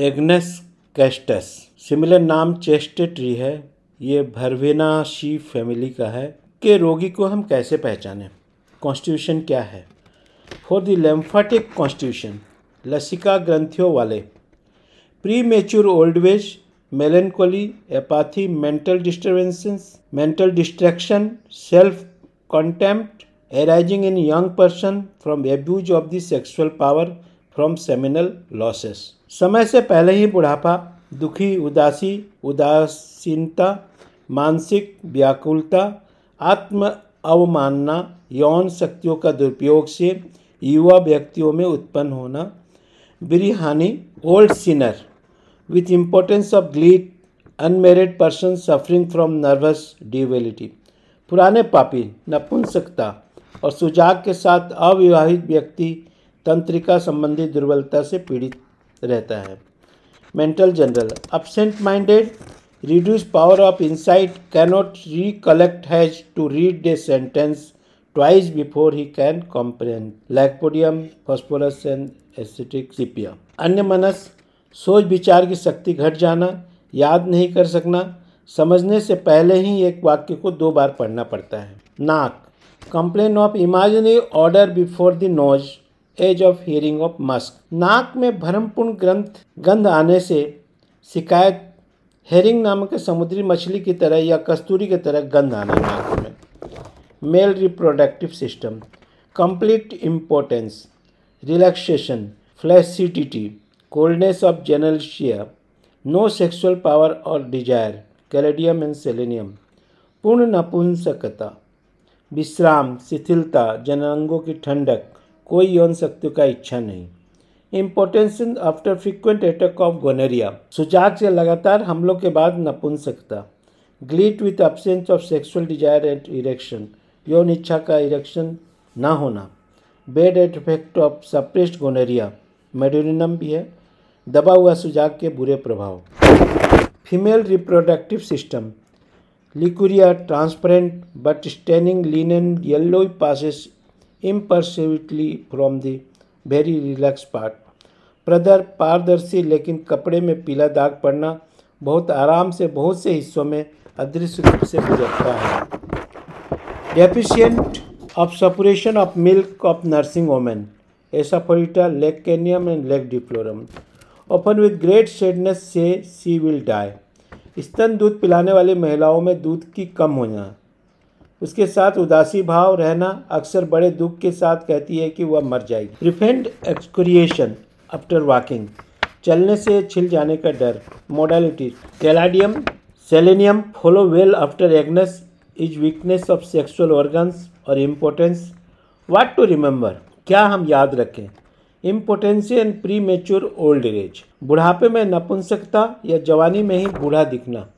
Agnus castus. Similar नाम chaste tree है। ये भरवेनाशी फैमिली का है। के रोगी को हम कैसे पहचानें? कॉन्स्टिट्यूशन क्या है? फॉर द लेम्फाटिक कॉन्स्टिट्यूशन लसिका ग्रंथियों वाले। Premature old age melancholy apathy mental disturbances mental distraction self contempt arising in young person from abuse of the sexual power from seminal losses समय से पहले ही बुढ़ापा, दुखी, उदासी, उदासीनता, मानसिक व्याकुलता, आत्म अवमानना, यौन शक्तियों का दुरुपयोग से युवा व्यक्तियों में उत्पन्न होना, बिरहानी old sinner with impotence of gleet unmarried person suffering from nervous debility, पुराने पापी, नपुंसकता और सुजाग के साथ अविवाहित व्यक्ति, तंत्रिका संबंधी दुर्बलता से पीड़ित। रहता है। Mental general absent minded reduce power of insight cannot recollect has to read a sentence twice before he can comprehend lycopodium phosphorus and acetic sepium अन्य मनस, सोच विचार की शक्ति घट जाना, याद नहीं कर सकना, समझने से पहले ही एक वाक्य को दो बार पढ़ना पड़ता है। नाक complain of imaginary odour before the nose as of herring of musk. नाक में भरमपूर्ण ग्रंथ, गंध आने से शिकायत, हेरिंग नामक समुद्री मछली की तरह या कस्तूरी की तरह गंध आना नाक में। Male reproductive system, complete impotence, relaxation flaccidity coldness of genitalia no sexual power और डिज़ायर, कैलेडियम एंड सेलेनियम, पूर्ण नपुंसकता, विश्राम, शिथिलता, जनांगों की ठंडक कोई यौन शक्तियों का इच्छा नहीं। Importance after frequent attack of gonorrhoea सुजाग से लगातार हमलों के बाद नपुंसकता। Gleet with absence of sexual desire and erection यौन इच्छा का इरेक्शन ना होना। Bad at effect of suppressed gonorrhoea medorrhinum भी है। दबा हुआ सुजाग के बुरे प्रभाव। Female reproductive system leucorrhoea transparent but staining linen yellow passes imperceptibly from the very relax part प्रदर पारदर्शी लेकिन कपड़े में पीला दाग पड़ना बहुत आराम से बहुत से हिस्सों में अदृश्य रूप से गुजरता है। Deficient of suppuration of milk of nursing women asafoetida lac caninum and lac defloratum open with great sadness says she will die स्तन दूध पिलाने वाली महिलाओं में दूध की कम होना। उसके साथ उदासी भाव रहना अक्सर बड़े दुख के साथ कहती है कि वह मर जाएगी। प्रिफेंड एक्सक्रिएशन आफ्टर वॉकिंग चलने से छिल जाने का डर। Modality caladium selenium follow well after agnus is weakness of sexual organs और इम्पोर्टेंस वाट टू रिमेंबर क्या हम याद रखें? Impotency and premature old age बुढ़ापे में नपुंसकता या जवानी में ही बूढ़ा दिखना।